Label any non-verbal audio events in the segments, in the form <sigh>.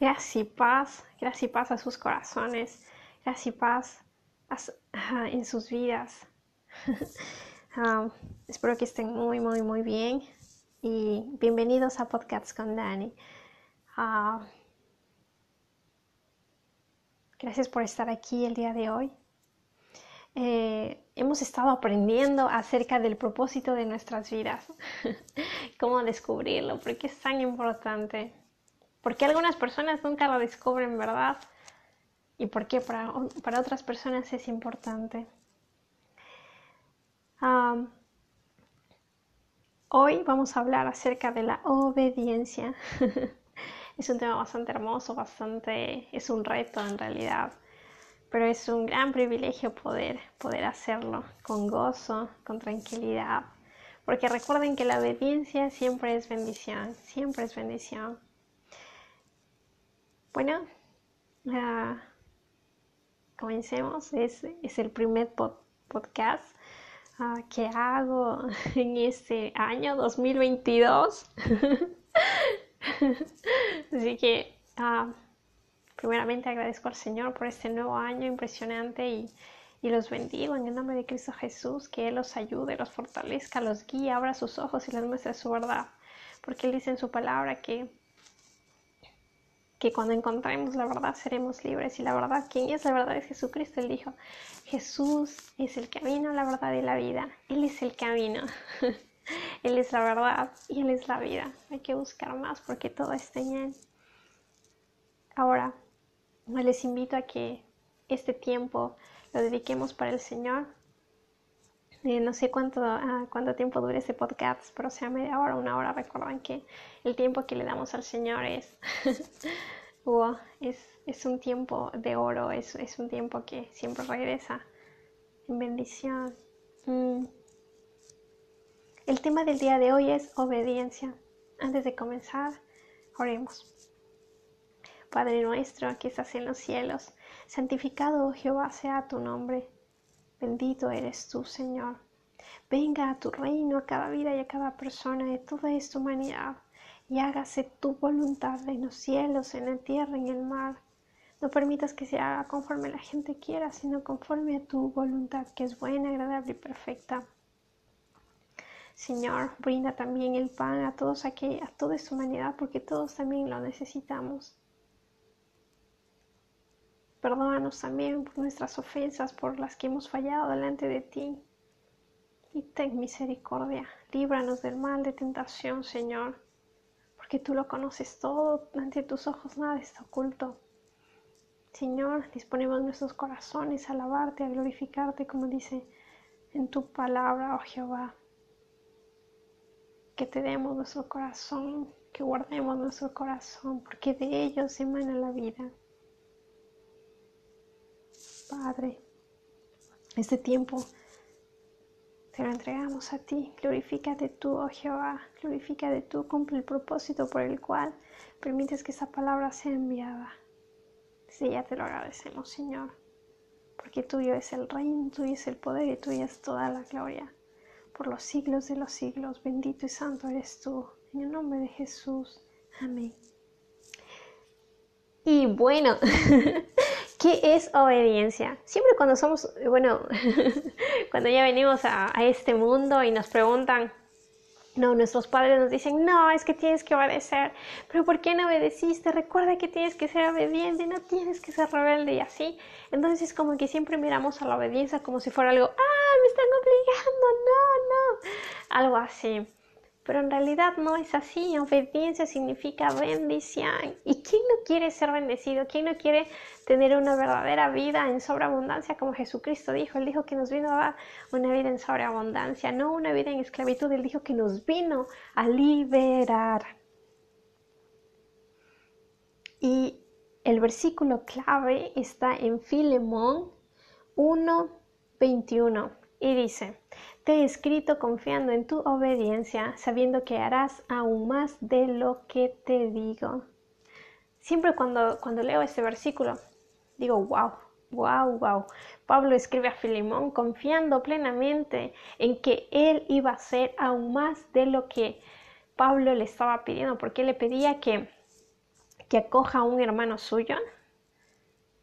Gracias y paz, gracias y paz a sus corazones, gracias y paz en sus vidas. <laughs> Espero que estén muy, muy, muy bien y bienvenidos a Podcasts con Dani. Gracias por estar aquí el día de hoy. Eh, hemos estado aprendiendo acerca del propósito de nuestras vidas, <laughs> cómo descubrirlo, por qué es tan importante, por qué algunas personas nunca lo descubren, ¿verdad? Y por qué para, para otras personas es importante hoy vamos a hablar acerca de la obediencia. <laughs> es un tema bastante hermoso, bastante, es un reto en realidad, pero es un gran privilegio poder, poder hacerlo con gozo, con tranquilidad, porque recuerden que la obediencia siempre es bendición, siempre es bendición. Bueno, comencemos, es, es el primer podcast Ah, ¿qué hago <laughs> en este año 2022? <laughs> Así que, ah, primeramente agradezco al Señor por este nuevo año impresionante y, y, los bendigo en el nombre de Cristo Jesús, que Él los ayude, los fortalezca, los guíe, abra sus ojos y les muestre su verdad, porque Él dice en su palabra que que cuando encontremos la verdad seremos libres. Y la verdad, ¿quién es la verdad? Es Jesucristo. Él dijo, Jesús es el camino, la verdad y la vida. Él es el camino. <laughs> él es la verdad y Él es la vida. Hay que buscar más porque todo está en Él. Ahora, les invito a que este tiempo lo dediquemos para el Señor. No sé cuánto, ah, cuánto tiempo dure ese podcast, pero sea media hora, una hora. Recuerden que el tiempo que le damos al Señor es, <laughs> es, es, un tiempo de oro, es, es, un tiempo que siempre regresa en bendición. Mm. El tema del día de hoy es obediencia. Antes de comenzar, oremos. Padre nuestro que estás en los cielos, santificado oh Jehová sea tu nombre Bendito eres tú, Señor. Venga a tu reino a cada vida y a cada persona de toda esta humanidad y hágase tu voluntad en los cielos, en la tierra, en el mar. No permitas que se haga conforme la gente quiera, sino conforme a tu voluntad, que es buena, agradable y perfecta. Señor, brinda también el pan a todos aquí, a toda esta humanidad, porque todos también lo necesitamos. Perdónanos también por nuestras ofensas, por las que hemos fallado delante de ti. Y ten misericordia. Líbranos del mal de tentación, Señor, porque tú lo conoces todo. Ante tus ojos nada está oculto. Señor, disponemos nuestros corazones a alabarte, a glorificarte, como dice en tu palabra, oh Jehová. Que te demos nuestro corazón, que guardemos nuestro corazón, porque de ellos emana la vida. Padre, este tiempo te lo entregamos a ti. Glorifícate tú, oh Jehová. Glorifícate tú. Cumple el propósito por el cual permites que esa palabra sea enviada. Sí, ya te lo agradecemos, Señor. Porque tuyo es el reino, tuyo es el poder y tuya es toda la gloria. Por los siglos de los siglos, bendito y santo eres tú. En el nombre de Jesús. Amén. Y bueno, <laughs> ¿Qué es obediencia? Siempre cuando somos, bueno, <laughs> cuando ya venimos a, este mundo y nos preguntan, no, nuestros padres nos dicen, no, es que tienes que obedecer, pero ¿por qué no obedeciste? Recuerda que tienes que ser obediente, no tienes que ser rebelde y así. Entonces como que siempre miramos a la obediencia como si fuera algo, ah, me están obligando, no, no, algo así pero en realidad no es así. Obediencia significa bendición. ¿Y quién no quiere ser bendecido? ¿Quién no quiere tener una verdadera vida en sobreabundancia como Jesucristo dijo? Él dijo que nos vino a dar una vida en sobreabundancia, no una vida en esclavitud. Él dijo que nos vino a liberar. Y el versículo clave está en Filemón 1:21 y dice, te he escrito confiando en tu obediencia, sabiendo que harás aún más de lo que te digo. Siempre cuando, cuando leo este versículo, digo, wow, wow, wow. Pablo escribe a Filimón confiando plenamente en que él iba a hacer aún más de lo que Pablo le estaba pidiendo, porque le pedía que que acoja a un hermano suyo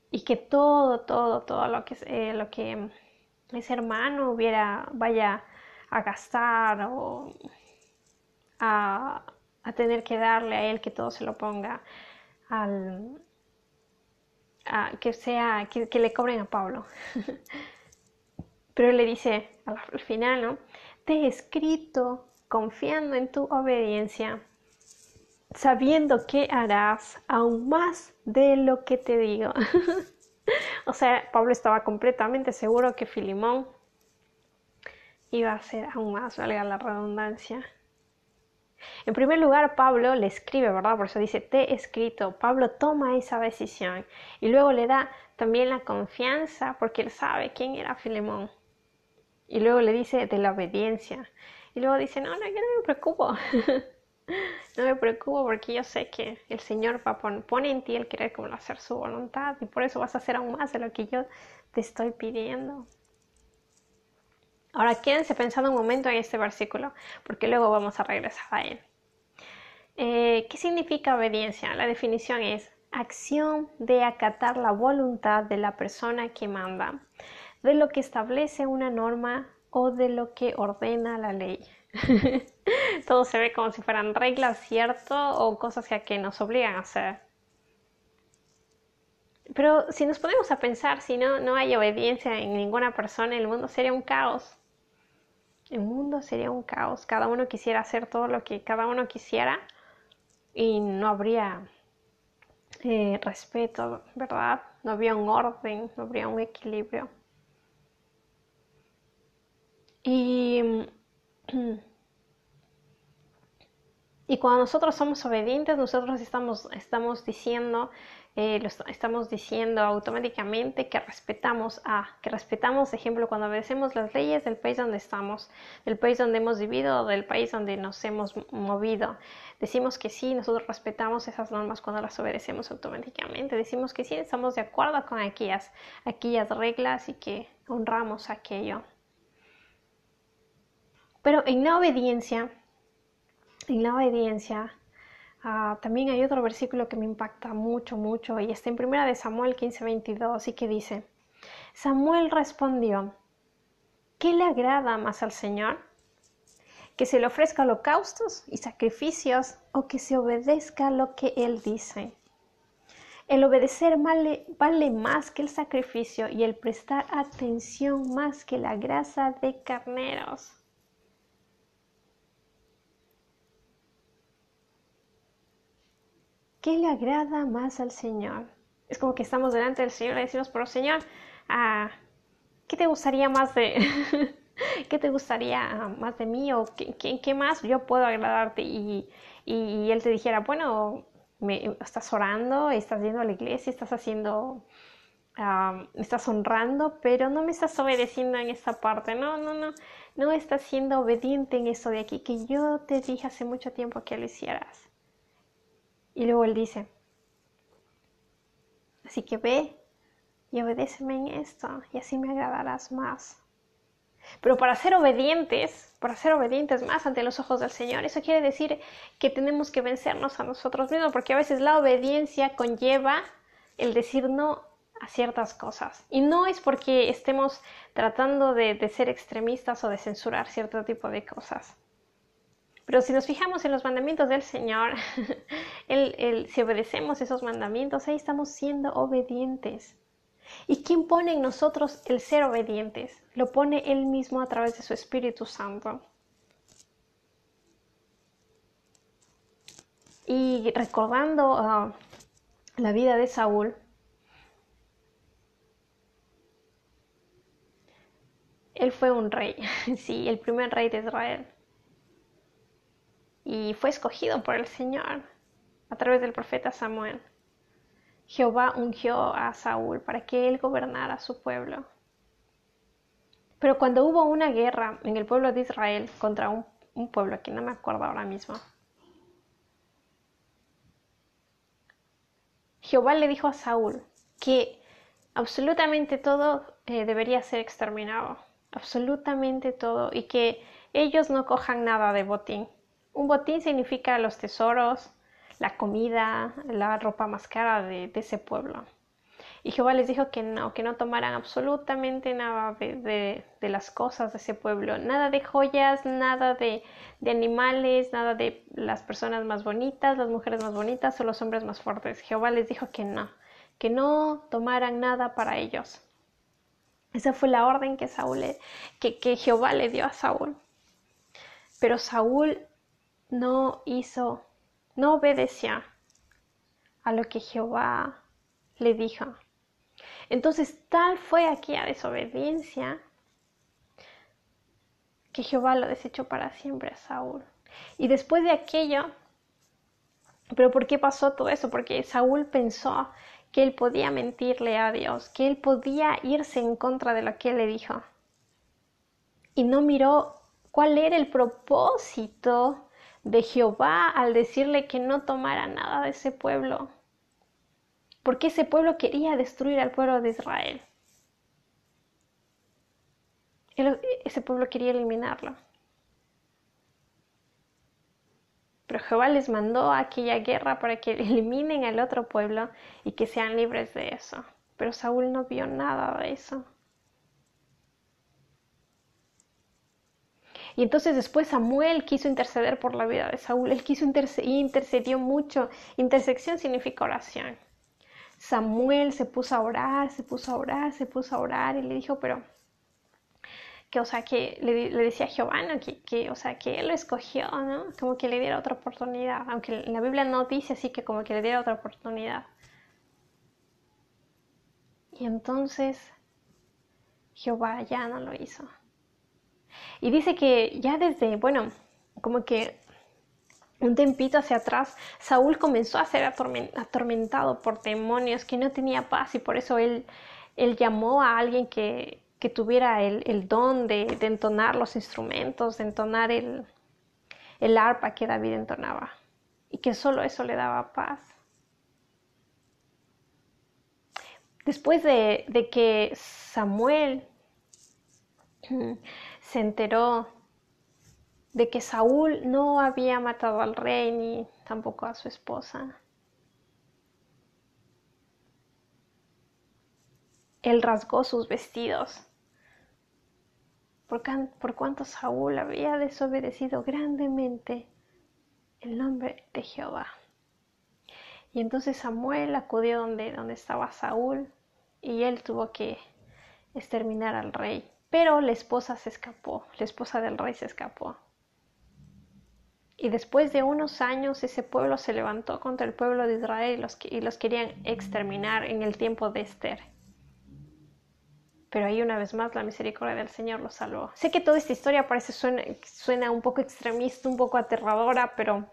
y que todo, todo, todo lo que, eh, lo que ese hermano hubiera, vaya a gastar o a, tener que darle a él, que todo se lo ponga al, que sea, que, le cobren a Pablo. <laughs> Pero le dice al final, ¿no? Te he escrito confiando en tu obediencia, sabiendo que harás aún más de lo que te digo. <laughs> <laughs> o sea, Pablo estaba completamente seguro que Filimón iba a hacer aún más, valga la redundancia. En primer lugar, Pablo le escribe, ¿verdad? Por eso dice, te he escrito. Pablo toma esa decisión y luego le da también la confianza porque él sabe quién era Filemón. Y luego le dice de la obediencia. Y luego dice, no, no, yo no me preocupo. <laughs> no me preocupo porque yo sé que el Señor va pone en ti el querer como hacer su voluntad y por eso vas a hacer aún más de lo que yo te estoy pidiendo. Ahora quédense pensando un momento en este versículo porque luego vamos a regresar a él. Eh, ¿Qué significa obediencia? La definición es acción de acatar la voluntad de la persona que manda, de lo que establece una norma o de lo que ordena la ley. <laughs> Todo se ve como si fueran reglas, ¿cierto? O cosas que nos obligan a hacer. Pero si nos ponemos a pensar, si no, no hay obediencia en ninguna persona, el mundo sería un caos. El mundo sería un caos. Cada uno quisiera hacer todo lo que cada uno quisiera y no habría eh, respeto, ¿verdad? No habría un orden, no habría un equilibrio. Y, y cuando nosotros somos obedientes, nosotros estamos, estamos diciendo, eh, estamos diciendo automáticamente que respetamos a, que respetamos, ejemplo, cuando obedecemos las leyes del país donde estamos, del país donde hemos vivido, del país donde nos hemos movido. Decimos que sí, nosotros respetamos esas normas cuando las obedecemos automáticamente. Decimos que sí, estamos de acuerdo con aquellas, aquellas reglas y que honramos aquello. Pero en la obediencia, en la obediencia, ah, también hay otro versículo que me impacta mucho, mucho, y está en primera de Samuel 15, 22, y que dice, Samuel respondió, ¿qué le agrada más al Señor? ¿Que se le ofrezca holocaustos y sacrificios o que se obedezca lo que Él dice? El obedecer vale, vale, más que el sacrificio y el prestar atención más que la grasa de carneros. ¿Qué le agrada más al Señor? Es como que estamos delante del Señor y decimos, pero Señor, ah, ¿qué te gustaría más de... <laughs> ¿Qué te gustaría ah, más de mí? ¿O qué, más yo puedo agradarte? Y, Él te dijera, bueno, me, estás orando, estás yendo a la iglesia, estás haciendo, ah, estás honrando, pero no me estás obedeciendo en esta parte. No, no, no, no estás siendo obediente en eso de aquí, que yo te dije hace mucho tiempo que lo hicieras. Y luego él dice, así que ve y obedéceme en esto y así me agradarás más. Pero para ser obedientes, para ser obedientes más ante los ojos del Señor, eso quiere decir que tenemos que vencernos a nosotros mismos, porque a veces la obediencia conlleva el decir no a ciertas cosas. Y no es porque estemos tratando de, de ser extremistas o de censurar cierto tipo de cosas. Pero si nos fijamos en los mandamientos del Señor, <laughs> si obedecemos esos mandamientos, ahí estamos siendo obedientes. ¿Y quién pone en nosotros el ser obedientes? Lo pone Él mismo a través de su Espíritu Santo. Y recordando ah, la vida de Saúl, él fue un rey, <laughs> sí, el primer rey de Israel y fue escogido por el Señor a través del profeta Samuel. Jehová ungió a Saúl para que él gobernara su pueblo. Pero cuando hubo una guerra en el pueblo de Israel contra un, pueblo que no me acuerdo ahora mismo, Jehová le dijo a Saúl que absolutamente todo eh, debería ser exterminado, absolutamente todo, y que ellos no cojan nada de botín, un botín significa los tesoros, la comida, la ropa más cara de, ese pueblo. Y Jehová les dijo que no, que no tomaran absolutamente nada de, las cosas de ese pueblo, nada de joyas, nada de, de, animales, nada de las personas más bonitas, las mujeres más bonitas o los hombres más fuertes. Jehová les dijo que no, que no tomaran nada para ellos. Esa fue la orden que, Saúl que, que Jehová le dio a Saúl. Pero Saúl no hizo, no obedeció a lo que Jehová le dijo. Entonces tal fue aquella desobediencia que Jehová lo desechó para siempre a Saúl. Y después de aquello, pero ¿por qué pasó todo eso? Porque Saúl pensó que él podía mentirle a Dios, que él podía irse en contra de lo que él le dijo. Y no miró cuál era el propósito de Jehová al decirle que no tomara nada de ese pueblo. Porque ese pueblo quería destruir al pueblo de Israel. ese pueblo quería eliminarlo. Pero Jehová les mandó aquella guerra para que <laughs> eliminen al otro pueblo y que sean libres de eso. Pero Saúl no vio nada de eso. Y entonces después Samuel quiso interceder por la vida de Saúl. Él quiso interceder y intercedió mucho. Intersección significa oración. Samuel se puso a orar, se puso a orar, se puso a orar y le dijo, pero que, o sea, que le, decía a Jehová, que, o sea, que él lo escogió, ¿no? Como que le diera otra oportunidad, aunque la Biblia no dice así que como que le diera otra oportunidad. Y entonces Jehová ya no lo hizo. Y dice que ya desde, bueno, como que un tempito hacia atrás, Saúl comenzó a ser atormentado por demonios, que no tenía paz y por eso él, él llamó a alguien que, que tuviera el, don de, entonar los instrumentos, de entonar el, el arpa que David entonaba y que solo eso le daba paz. Después de, de que Samuel se enteró de que Saúl no había matado al rey ni tampoco a su esposa. Él rasgó sus vestidos por, cuanto Saúl había desobedecido grandemente el nombre de Jehová. Y entonces Samuel acudió donde estaba Saúl y él tuvo que exterminar al rey. Pero la esposa se escapó, la esposa del rey se escapó. Y después de unos años ese pueblo se levantó contra el pueblo de Israel y los, querían exterminar en el tiempo de Esther. Pero ahí una vez más la misericordia del Señor los salvó. Sé que toda esta historia parece suena, suena un poco extremista, un poco aterradora, pero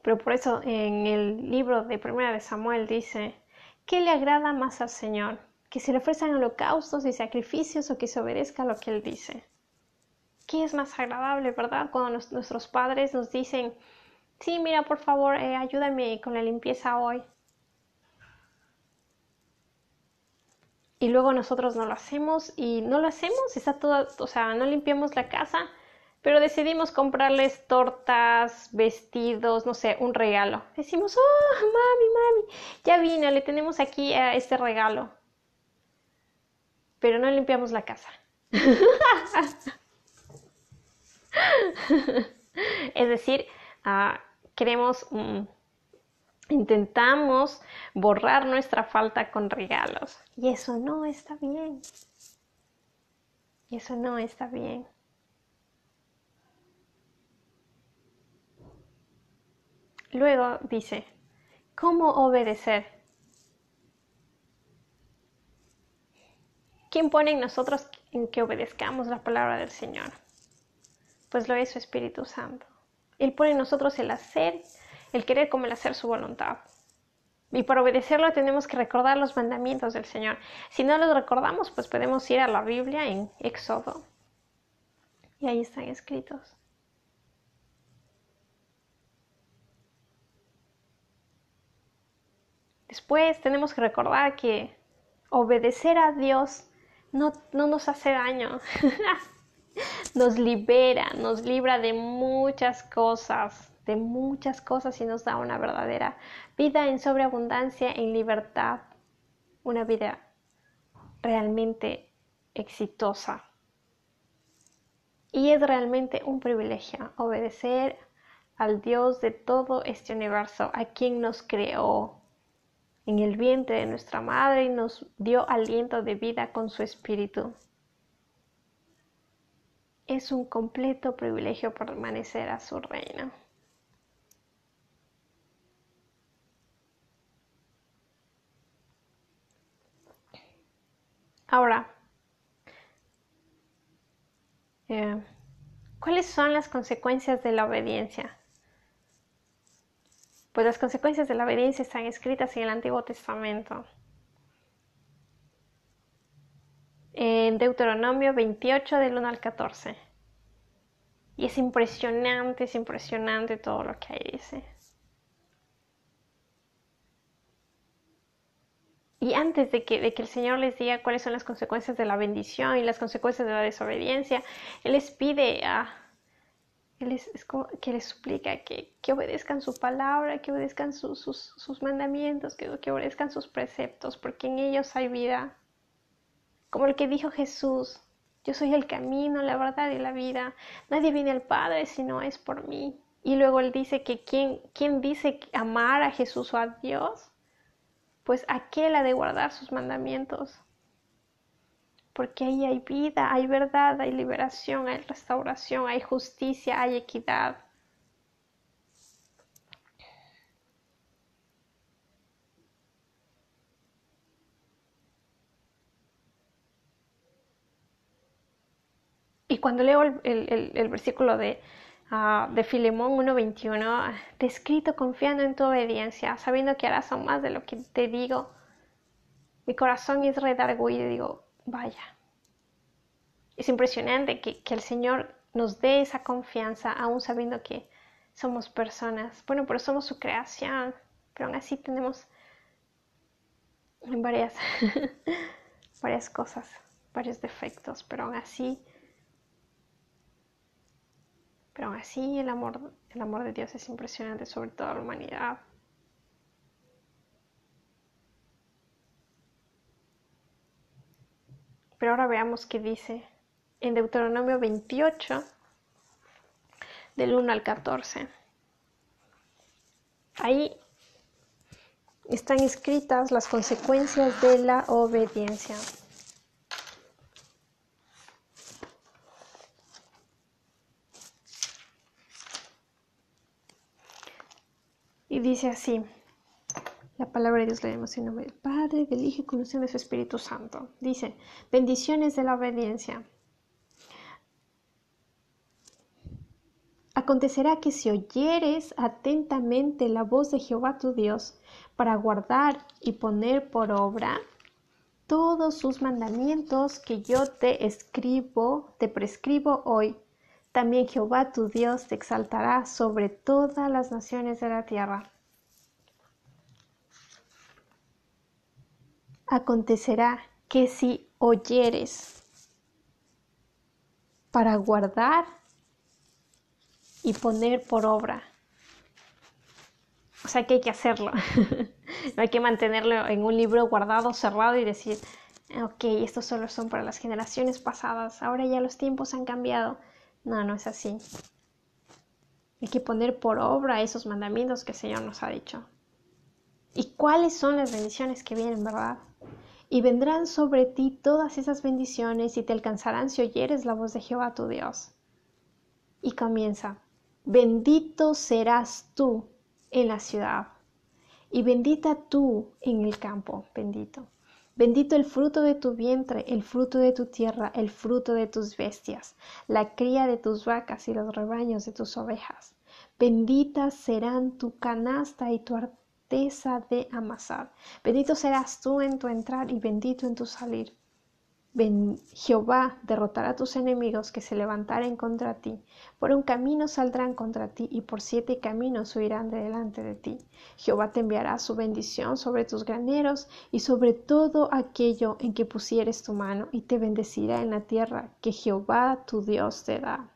pero por eso en el libro de Primera de Samuel dice, ¿qué le agrada más al Señor? ¿Que se le ofrezcan holocaustos y sacrificios o que se obedezca a lo que Él dice? ¿Qué es más agradable, verdad? Cuando nuestros padres nos dicen, sí, mira, por favor, eh, ayúdame con la limpieza hoy. Y luego nosotros no lo hacemos y no lo hacemos, está todo, o sea, no limpiamos la casa, pero decidimos comprarles tortas, vestidos, no sé, un regalo. Decimos, oh, mami, mami, ya vino, le tenemos aquí a este regalo. Pero no limpiamos la casa. <laughs> es decir, ah, queremos, mm, intentamos borrar nuestra falta con regalos. Y eso no está bien. Y eso no está bien. Luego dice, ¿cómo obedecer? ¿Quién pone en nosotros en que obedezcamos la palabra del Señor? pues lo es su Espíritu Santo. Él pone en nosotros el hacer, el querer como el hacer su voluntad. Y para obedecerlo tenemos que recordar los mandamientos del Señor. Si no los recordamos, pues podemos ir a la Biblia en Éxodo. Y ahí están escritos. Después tenemos que recordar que obedecer a Dios no, no nos hace daño. <laughs> nos libera, nos libra de muchas cosas de muchas cosas y nos da una verdadera vida en sobreabundancia, en libertad, una vida realmente exitosa. Y es realmente un privilegio obedecer al Dios de todo este universo, a quien nos creó en el vientre de nuestra madre y nos dio aliento de vida con su espíritu. Es un completo privilegio permanecer a su reino. Ahora, eh, ¿cuáles son las consecuencias de la obediencia? Pues las consecuencias de la obediencia están escritas en el Antiguo Testamento. En Deuteronomio 28 del 1 al 14. Y es impresionante, es impresionante todo lo que ahí dice. Y antes de que, de que, el Señor les diga cuáles son las consecuencias de la bendición y las consecuencias de la desobediencia, Él les pide a, él es, como que les suplica que, obedezcan su palabra, que obedezcan sus, mandamientos, que, obedezcan sus preceptos, porque en ellos hay vida. Como el que dijo Jesús, yo soy el camino, la verdad y la vida. Nadie viene al Padre si no es por mí. Y luego él dice que quien, quien dice amar a Jesús o a Dios, pues aquel ha de guardar sus mandamientos porque ahí hay vida, hay verdad, hay liberación, hay restauración, hay justicia, hay equidad. Y cuando leo el, versículo de, uh, de Filemón 1.21, descrito confiando en tu obediencia, sabiendo que harás aún más de lo que te digo, mi corazón es redarguido y digo, vaya. Es impresionante que, el Señor nos dé esa confianza, aún sabiendo que somos personas. Bueno, pero somos su creación, pero aún así tenemos varias, <laughs> varias cosas, varios defectos, pero aún así, pero aún así el amor, el amor de Dios es impresionante sobre toda la humanidad. Pero ahora veamos qué dice en Deuteronomio 28, del 1 al 14. Ahí están escritas las consecuencias de la obediencia. Y dice así, la palabra de Dios leemos en nombre del Padre, del Hijo y con de su Espíritu Santo. Dice, bendiciones de la obediencia. Acontecerá que si oyeres atentamente la voz de Jehová tu Dios para guardar y poner por obra todos sus mandamientos que yo te escribo, te prescribo hoy, también Jehová tu Dios te exaltará sobre todas las naciones de la tierra. acontecerá que si oyeres para guardar y poner por obra. O sea que hay que hacerlo. <laughs> no hay que mantenerlo en un libro guardado, cerrado y decir, ok, estos solo son para las generaciones pasadas, ahora ya los tiempos han cambiado. No, no es así. Hay que poner por obra esos mandamientos que el Señor nos ha dicho. ¿Y cuáles son las bendiciones que vienen, verdad? y vendrán sobre ti todas esas bendiciones y te alcanzarán si oyeres la voz de Jehová tu Dios. Y comienza, bendito serás tú en la ciudad y bendita tú en el campo, bendito. Bendito el fruto de tu vientre, el fruto de tu tierra, el fruto de tus bestias, la cría de tus vacas y los rebaños de tus ovejas. Benditas serán tu canasta y tu de amasar. Bendito serás tú en tu entrar y bendito en tu salir. Jehová derrotará a tus enemigos que se levantaren contra ti. Por un camino saldrán contra ti y por siete caminos huirán de delante de ti. Jehová te enviará su bendición sobre tus graneros y sobre todo aquello en que pusieres tu mano y te bendecirá en la tierra que Jehová tu Dios te da.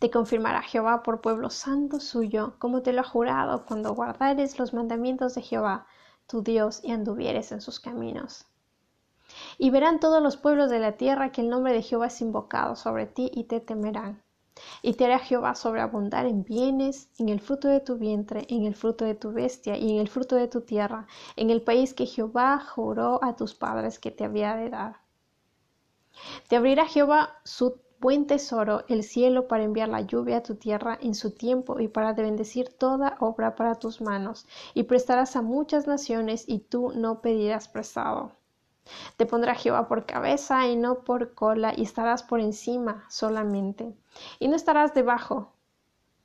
Te confirmará Jehová por pueblo santo suyo, como te lo ha jurado, cuando guardares los mandamientos de Jehová, tu Dios, y anduvieres en sus caminos. Y verán todos los pueblos de la tierra que el nombre de Jehová es invocado sobre ti y te temerán. Y te hará Jehová sobreabundar en bienes, en el fruto de tu vientre, en el fruto de tu bestia y en el fruto de tu tierra, en el país que Jehová juró a tus padres que te había de dar. Te abrirá Jehová su buen tesoro, el cielo, para enviar la lluvia a tu tierra en su tiempo y para bendecir toda obra para tus manos, y prestarás a muchas naciones y tú no pedirás prestado. Te pondrá Jehová por cabeza y no por cola, y estarás por encima solamente, y no estarás debajo.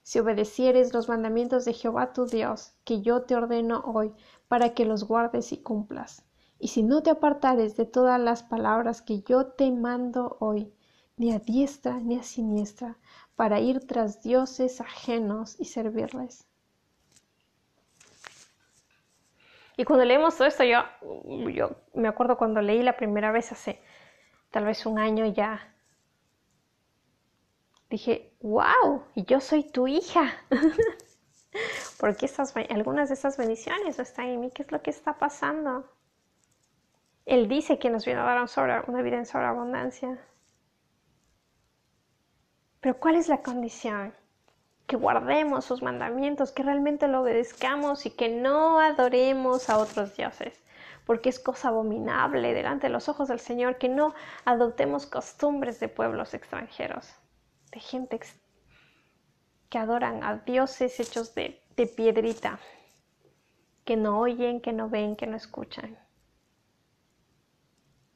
Si obedecieres los mandamientos de Jehová tu Dios, que yo te ordeno hoy, para que los guardes y cumplas. Y si no te apartares de todas las palabras que yo te mando hoy, ni a diestra ni a siniestra, para ir tras dioses ajenos y servirles. Y cuando leemos todo esto, yo, yo me acuerdo cuando leí la primera vez hace tal vez un año ya, dije, wow, yo soy tu hija. <laughs> Porque algunas de esas bendiciones no están en mí. ¿Qué es lo que está pasando? Él dice que nos viene a dar una vida en sobreabundancia. Pero ¿cuál es la condición? Que guardemos sus mandamientos, que realmente lo obedezcamos y que no adoremos a otros dioses, porque es cosa abominable delante de los ojos del Señor que no adoptemos costumbres de pueblos extranjeros, de gente que adoran a dioses hechos de, de piedrita, que no oyen, que no ven, que no escuchan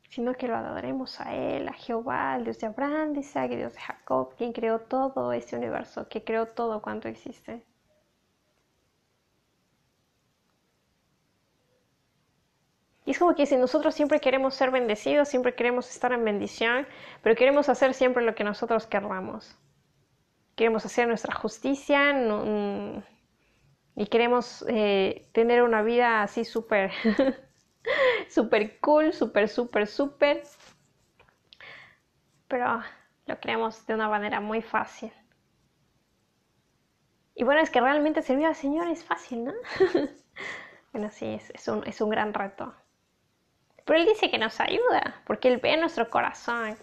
sino que lo adoremos a Él, a Jehová, el Dios de Abraham, de Isaac Dios de Jacob, quien creó todo este universo, que creó todo cuanto existe. Y es como que si nosotros siempre queremos ser bendecidos, siempre queremos estar en bendición, pero queremos hacer siempre lo que nosotros querramos. Queremos hacer nuestra justicia mm, y queremos eh, tener una vida así súper <laughs> <laughs> super cool, super, super, super. Pero lo creemos de una manera muy fácil. Y bueno, es que realmente servir al Señor es fácil, ¿no? <laughs> bueno, sí, es, un, es un gran reto. Pero Él dice que nos ayuda, porque Él ve nuestro corazón.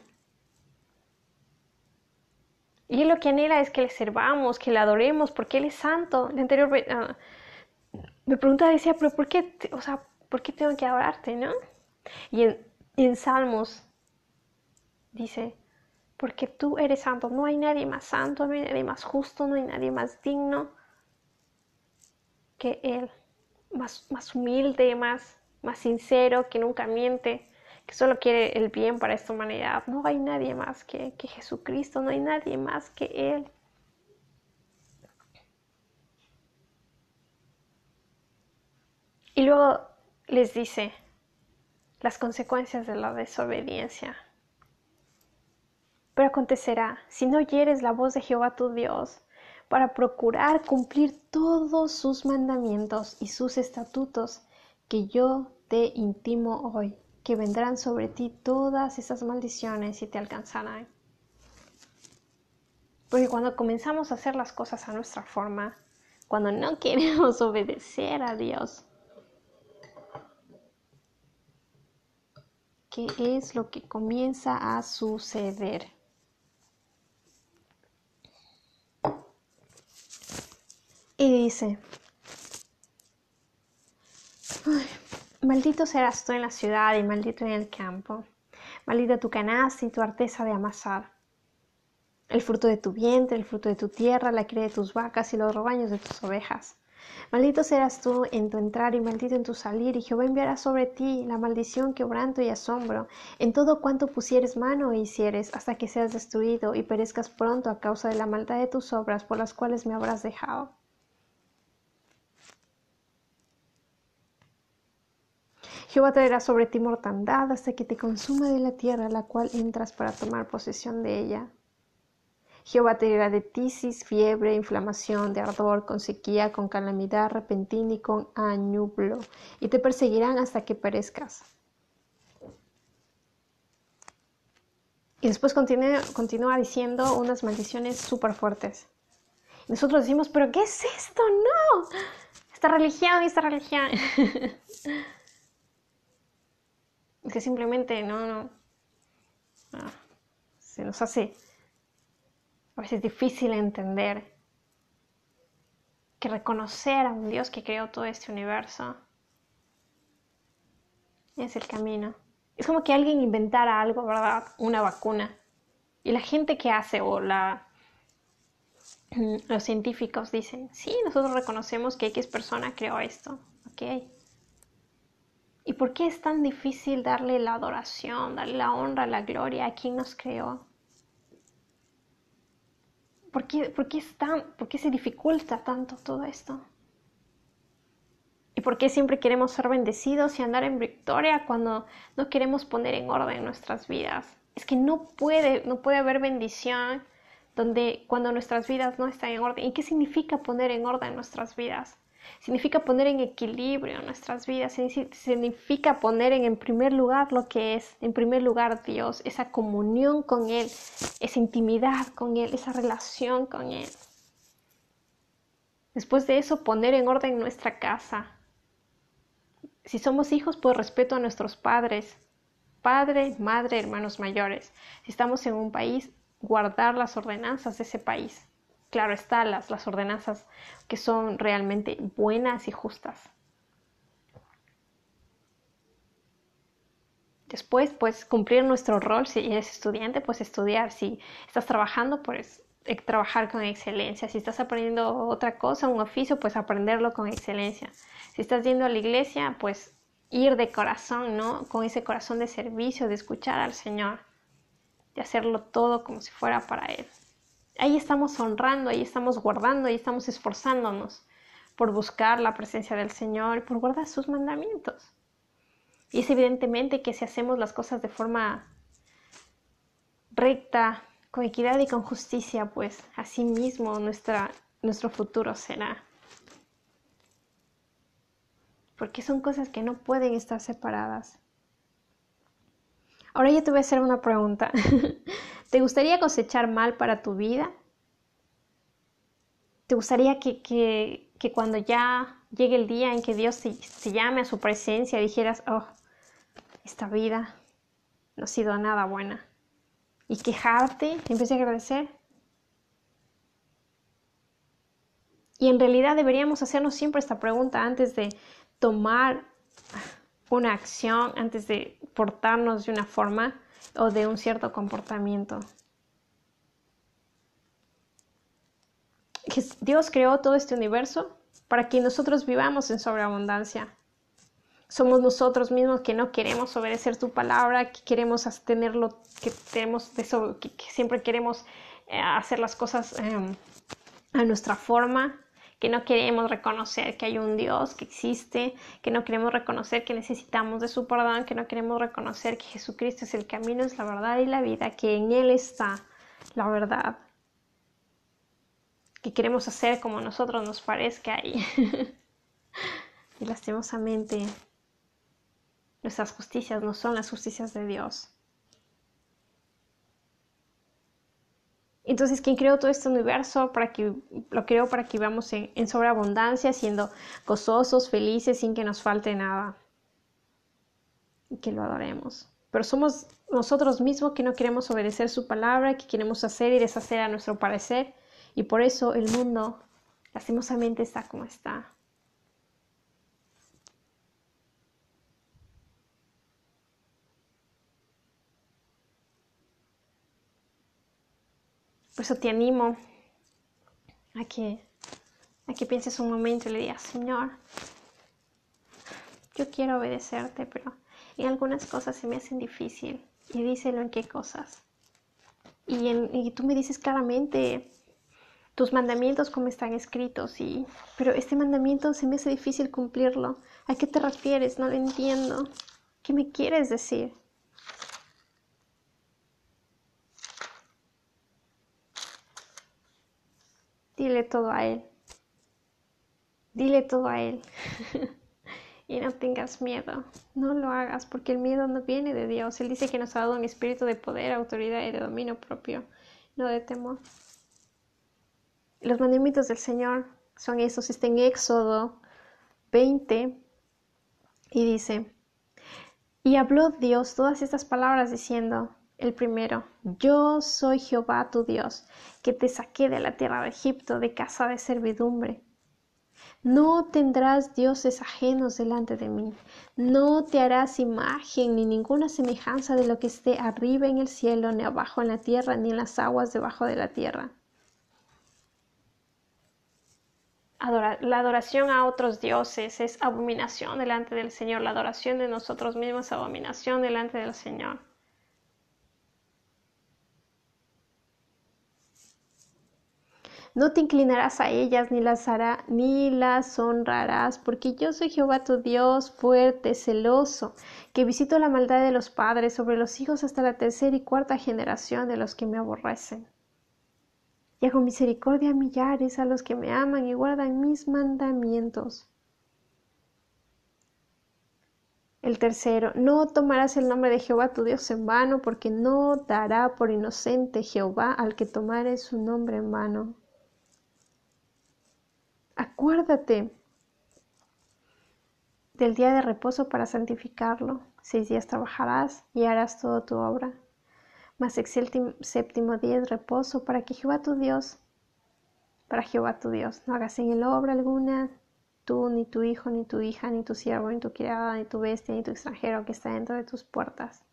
Y Él lo que anhela es que le servamos, que le adoremos, porque Él es santo. El anterior ah, me preguntaba, decía, pero ¿por qué? O sea, ¿por qué tengo que adorarte, no? Y en, Salmos dice, porque tú eres santo, no hay nadie más santo, no hay nadie más justo, no hay nadie más digno que Él, más, más humilde, más, más sincero, que nunca miente, que solo quiere el bien para esta humanidad. No hay nadie más que, que Jesucristo, no hay nadie más que Él. Y luego les dice las consecuencias de la desobediencia. Pero acontecerá, si no oyeres la voz de Jehová tu Dios, para procurar cumplir todos sus mandamientos y sus estatutos que yo te intimo hoy, que vendrán sobre ti todas esas maldiciones y te alcanzarán. Porque cuando comenzamos a hacer las cosas a nuestra forma, cuando no <laughs> queremos obedecer a Dios, qué es lo que comienza a suceder. Y dice, maldito serás tú en la ciudad y maldito en el campo, maldita tu canasta y tu arteza de amasar, el fruto de tu vientre, el fruto de tu tierra, la cría de tus vacas y los rebaños de tus ovejas Maldito serás tú en tu entrar y maldito en tu salir, y Jehová enviará sobre ti la maldición, quebranto y asombro en todo cuanto pusieres mano e hicieres, hasta que seas destruido y perezcas pronto a causa de la maldad de tus obras por las cuales me habrás dejado. Jehová traerá sobre ti mortandad hasta que te consuma de la tierra a la cual entras para tomar posesión de ella. Jehová te dirá de tisis, fiebre, inflamación, de ardor, con sequía, con calamidad repentina y con añublo, y te perseguirán hasta que perezcas. Y después continúa, diciendo unas maldiciones súper fuertes. Nosotros decimos, pero ¿qué es esto? No, esta religión, esta religión. <laughs> es que simplemente no, no, se nos hace a veces difícil entender que reconocer a un Dios que creó todo este universo es el camino. Es como que alguien inventara algo, ¿verdad? Una vacuna. Y la gente que hace o los científicos dicen, sí, nosotros reconocemos que X persona creó esto, ¿ok? ¿Y por qué es tan difícil darle la adoración, darle la honra, la gloria a quien nos creó? ¿Por qué, por qué, es tan, por qué se dificulta tanto todo esto? ¿Y por qué siempre queremos ser bendecidos y andar en victoria cuando no queremos poner en orden nuestras vidas? Es que no puede, no puede haber bendición donde cuando nuestras vidas no están en orden. ¿Y qué significa poner en orden nuestras vidas? Significa poner en equilibrio nuestras vidas, significa poner en, primer lugar lo que es, en primer lugar Dios, esa comunión con Él, esa intimidad con Él, esa relación con Él. Después de eso, poner en orden nuestra casa. Si somos hijos, pues respeto a nuestros padres, padre, madre, hermanos mayores. Si estamos en un país, guardar las ordenanzas de ese país. Claro está, las, las ordenanzas que son realmente buenas y justas. Después, pues cumplir nuestro rol, si eres estudiante, pues estudiar, si estás trabajando, pues trabajar con excelencia, si estás aprendiendo otra cosa, un oficio, pues aprenderlo con excelencia. Si estás yendo a la iglesia, pues ir de corazón, ¿no? Con ese corazón de servicio, de escuchar al Señor de hacerlo todo como si fuera para Él. Ahí estamos honrando, ahí estamos guardando, ahí estamos esforzándonos por buscar la presencia del Señor, por guardar sus mandamientos. Y es evidentemente que si hacemos las cosas de forma recta, con equidad y con justicia, pues así mismo nuestro futuro será. Porque son cosas que no pueden estar separadas. Ahora yo te voy a hacer una pregunta. <laughs> ¿Te gustaría cosechar mal para tu vida? ¿Te gustaría que, cuando ya llegue el día en que Dios te, llame a su presencia dijeras, oh, esta vida no ha sido nada buena? Y quejarte vez de agradecer. Y en realidad deberíamos hacernos siempre esta pregunta antes de tomar una acción, antes de portarnos de una forma o de un cierto comportamiento. Dios creó todo este universo para que nosotros vivamos en sobreabundancia. Somos nosotros mismos que no queremos obedecer su palabra, que queremos tenerlo, que tenemos que, siempre queremos eh, hacer las cosas em, a nuestra forma, que no queremos reconocer que hay un Dios que existe, que no queremos reconocer que necesitamos de su perdón, que no queremos reconocer que Jesucristo es el camino, es la verdad y la vida, que en Él está la verdad, que queremos hacer como nosotros nos parezca ahí. <laughs> y lastimosamente nuestras justicias no son las justicias de Dios. Entonces, ¿quién creó todo este universo? Para que, lo creó para que vivamos en, en sobreabundancia, siendo gozosos, felices, sin que nos falte nada. Y que lo adoremos. Pero somos nosotros mismos que no queremos obedecer su palabra, que queremos hacer y deshacer a nuestro parecer. Y por eso el mundo, lastimosamente, está como está. Por eso te animo a que, a que pienses un momento y le digas, Señor, yo quiero obedecerte, pero en algunas cosas se me hacen difícil. Y díselo en qué cosas. Y, y tú me dices claramente tus mandamientos como están escritos, y, pero este mandamiento se me hace difícil cumplirlo. ¿A qué te refieres? No lo entiendo. ¿Qué me quieres decir? Dile todo a Él. Dile todo a Él. <laughs> y no tengas miedo. No lo hagas porque el miedo no viene de Dios. Él dice que nos ha dado un espíritu de poder, autoridad y de dominio propio, no de temor. Los mandamientos del Señor son esos. Está en Éxodo 20 y dice, y habló Dios todas estas palabras diciendo, el primero, yo soy Jehová tu Dios, que te saqué de la tierra de Egipto, de casa de servidumbre. No tendrás dioses ajenos delante de mí. No te harás imagen ni ninguna semejanza de lo que esté arriba en el cielo, ni abajo en la tierra, ni en las aguas debajo de la tierra. la adoración a otros dioses es abominación delante del Señor. La adoración de nosotros mismos es abominación delante del Señor. No te inclinarás a ellas ni las hará, ni las honrarás, porque yo soy Jehová tu Dios, fuerte, celoso, que visito la maldad de los padres sobre los hijos hasta la tercera y cuarta generación de los que me aborrecen. Y hago misericordia a millares a los que me aman y guardan mis mandamientos. El tercero, no tomarás el nombre de Jehová tu Dios en vano, porque no dará por inocente Jehová al que tomare su nombre en vano. Acuérdate del día de reposo para santificarlo. Seis días trabajarás y harás toda tu obra. Mas el séptimo día es reposo para que Jehová tu Dios, para Jehová tu Dios, no hagas en él obra alguna, tú, ni tu hijo, ni tu hija, ni tu siervo, ni tu criada, ni tu bestia, ni tu extranjero que está dentro de tus puertas.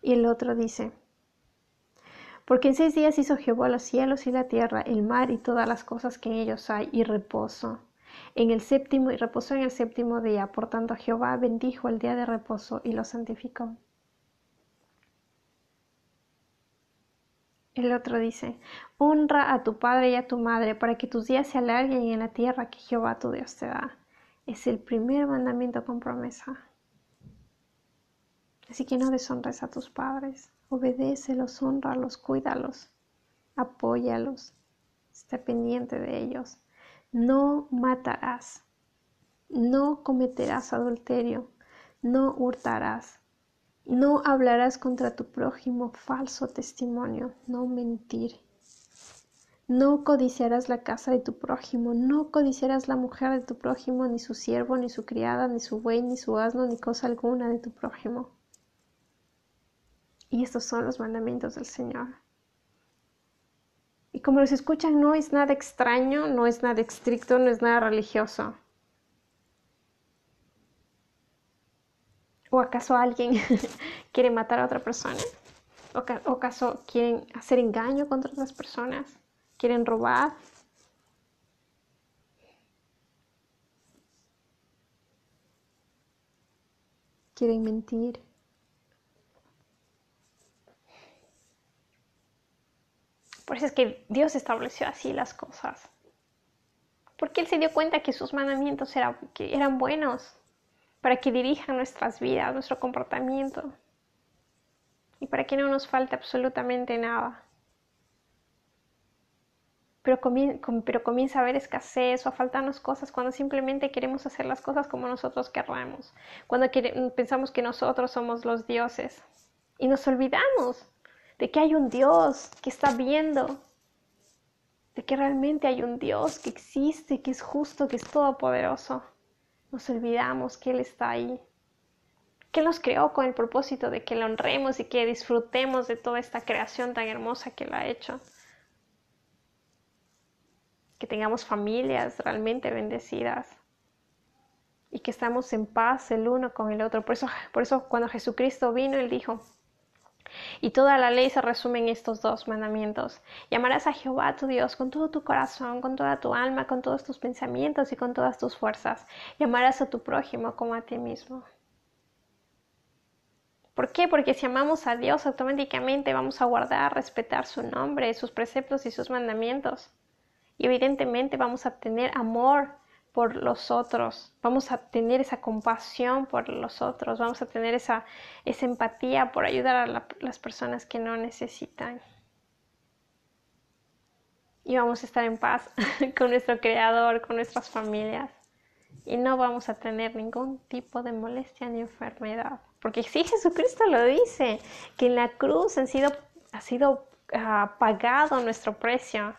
Y el otro dice, porque en seis días hizo Jehová los cielos y la tierra, el mar y todas las cosas que en ellos hay, y reposo. En el séptimo y reposó en el séptimo día. Por tanto, Jehová bendijo el día de reposo y lo santificó. El otro dice, honra a tu padre y a tu madre para que tus días se alarguen en la tierra que Jehová tu Dios te da. Es el primer mandamiento con promesa. Así que no deshonres a tus padres obedécelos, honralos, cuídalos, apóyalos, está pendiente de ellos. No matarás, no cometerás adulterio, no hurtarás, no hablarás contra tu prójimo falso testimonio, no mentir. No codiciarás la casa de tu prójimo, no codiciarás la mujer de tu prójimo, ni su siervo, ni su criada, ni su buey, ni su asno, ni cosa alguna de tu prójimo. Y estos son los mandamientos del Señor. Y como los escuchan, no es nada extraño, no es nada estricto, no es nada religioso. ¿O acaso alguien <laughs> quiere matar a otra persona? ¿O acaso quieren hacer engaño contra otras personas? ¿Quieren robar? ¿Quieren mentir? Por eso es que Dios estableció así las cosas. Porque Él se dio cuenta que sus mandamientos eran, buenos para que dirijan nuestras vidas, nuestro comportamiento y para que no nos falte absolutamente nada. Pero, pero, comienza a haber escasez o a faltarnos cosas cuando simplemente queremos hacer las cosas como nosotros querramos, cuando pensamos que nosotros somos los dioses y nos olvidamos de que hay un Dios que está viendo, de que realmente hay un Dios que existe, que es justo, que es todopoderoso. Nos olvidamos que Él está ahí, que nos creó con el propósito de que lo honremos y que disfrutemos de toda esta creación tan hermosa que Él ha hecho. Que tengamos familias realmente bendecidas y que estamos en paz el uno con el otro. Por eso, por eso cuando Jesucristo vino, Él dijo, y toda la ley se resume en estos dos mandamientos. Llamarás a Jehová tu Dios con todo tu corazón, con toda tu alma, con todos tus pensamientos y con todas tus fuerzas. Llamarás a tu prójimo como a ti mismo. ¿Por qué? Porque si amamos a Dios automáticamente vamos a guardar, respetar su nombre, sus preceptos y sus mandamientos. Y evidentemente vamos a tener amor por los otros, vamos a tener esa compasión por los otros, vamos a tener esa, esa empatía por ayudar a las personas que no necesitan. y vamos a estar en paz <laughs> con nuestro Creador, con nuestras familias y no vamos a tener ningún tipo de molestia ni enfermedad. Porque si Jesucristo lo dice, que en la cruz han sido, ha sido ah, pagado nuestro precio.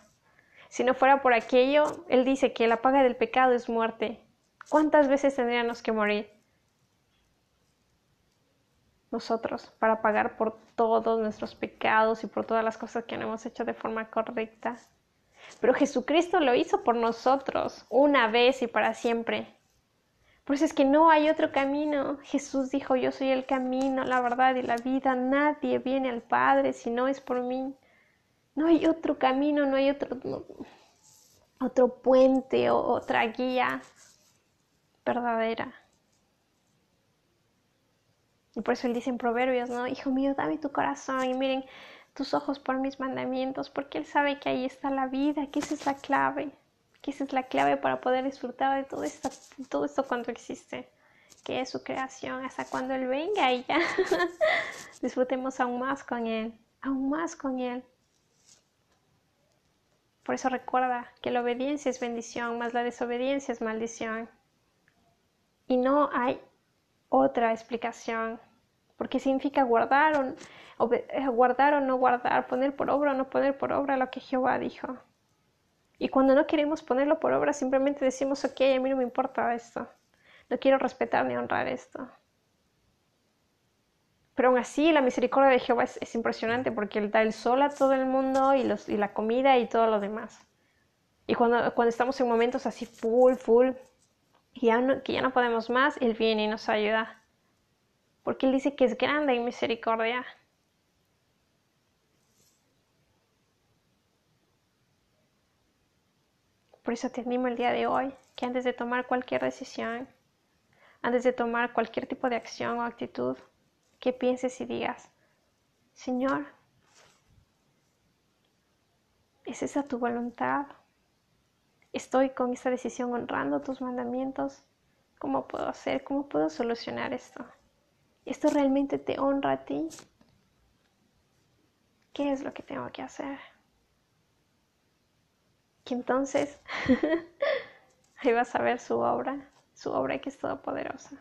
Si no fuera por aquello, Él dice que la paga del pecado es muerte. ¿Cuántas veces tendríamos que morir? Nosotros, para pagar por todos nuestros pecados y por todas las cosas que no hemos hecho de forma correcta. Pero Jesucristo lo hizo por nosotros, una vez y para siempre. Por eso es que no hay otro camino. Jesús dijo, yo soy el camino, la verdad y la vida. Nadie viene al Padre si no es por mí. No hay otro camino, no hay otro, otro puente o otra guía verdadera. Y por eso él dice en Proverbios, ¿no? Hijo mío, dame tu corazón y miren tus ojos por mis mandamientos, porque él sabe que ahí está la vida, que esa es la clave que esa es la clave para poder disfrutar de todo esto, todo esto cuando existe, que es su creación, hasta cuando Él venga y ya <laughs> disfrutemos aún más con Él, aún más con Él. Por eso recuerda que la obediencia es bendición, más la desobediencia es maldición. Y no hay otra explicación, porque significa guardar o, guardar o no guardar, poner por obra o no poner por obra lo que Jehová dijo. Y cuando no queremos ponerlo por obra, simplemente decimos, ok, a mí no me importa esto. No quiero respetar ni honrar esto. Pero aún así, la misericordia de Jehová es, impresionante porque Él da el sol a todo el mundo y, los, y la comida y todo lo demás. Y cuando, cuando estamos en momentos así full, full, y ya que ya no podemos más, Él viene y nos ayuda. Porque Él dice que es grande en misericordia. Por eso te animo el día de hoy que antes de tomar cualquier decisión, antes de tomar cualquier tipo de acción o actitud, que pienses y digas, Señor, ¿es esa tu voluntad? ¿Estoy con esta decisión honrando tus mandamientos? ¿Cómo puedo hacer? ¿Cómo puedo solucionar esto? ¿Esto realmente te honra a ti? ¿Qué es lo que tengo que hacer? que entonces <laughs> ahí vas a ver su obra, su obra que es todopoderosa,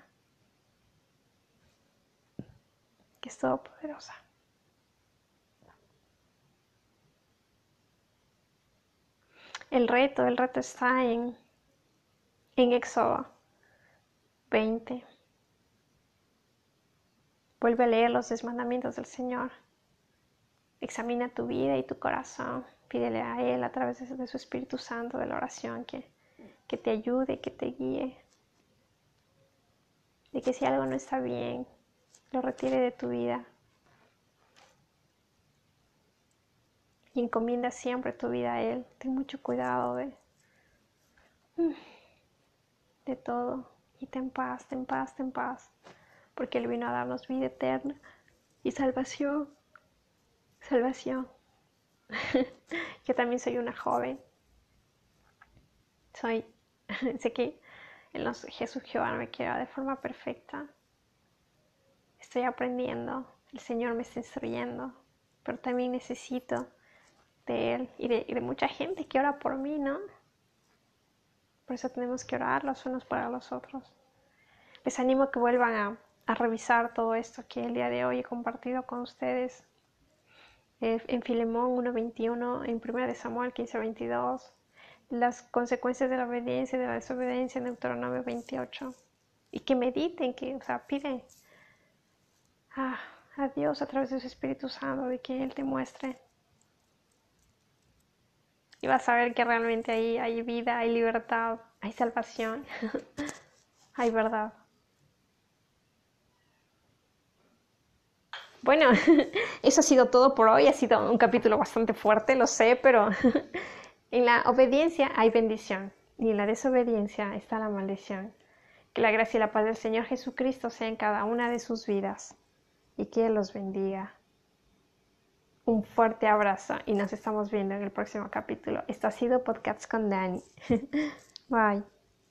que es todopoderosa. El reto, el reto está en, en Éxodo 20. Vuelve a leer los mandamientos del Señor. Examina tu vida y tu corazón. Pídele a Él a través de su Espíritu Santo, de la oración, que, que te ayude, que te guíe. De que si algo no está bien, lo retire de tu vida. Y encomienda siempre tu vida a Él. Ten mucho cuidado de, de todo. Y ten paz, ten paz, ten paz. Porque Él vino a darnos vida eterna y salvación. Salvación. <laughs> Yo también soy una joven. Soy, <laughs> sé que en los Jesús Jehová no me quiera de forma perfecta. Estoy aprendiendo, el Señor me está instruyendo, pero también necesito de Él y de, mucha gente que ora por mí, ¿no? Por eso tenemos que orar los unos para los otros. Les animo a que vuelvan a, a revisar todo esto que el día de hoy he compartido con ustedes eh, en Filemón 1.21, en 1 de Samuel 15.22, las consecuencias de la obediencia y de la desobediencia en Deuteronomio 28. Y que mediten, que, o sea, pide a, a Dios a través de su Espíritu Santo de que Él te muestre. Y vas a ver que realmente ahí hay vida, hay libertad, hay salvación, <laughs> hay verdad. Bueno, <laughs> eso ha sido todo por hoy. Ha sido un capítulo bastante fuerte, lo sé, pero <laughs> en la obediencia hay bendición y en la desobediencia está la maldición. Que la gracia y la paz del Señor Jesucristo sea en cada una de sus vidas y que los bendiga. Un fuerte abrazo y nos estamos viendo en el próximo capítulo. Esto ha sido Podcast con Dani. <laughs> Bye.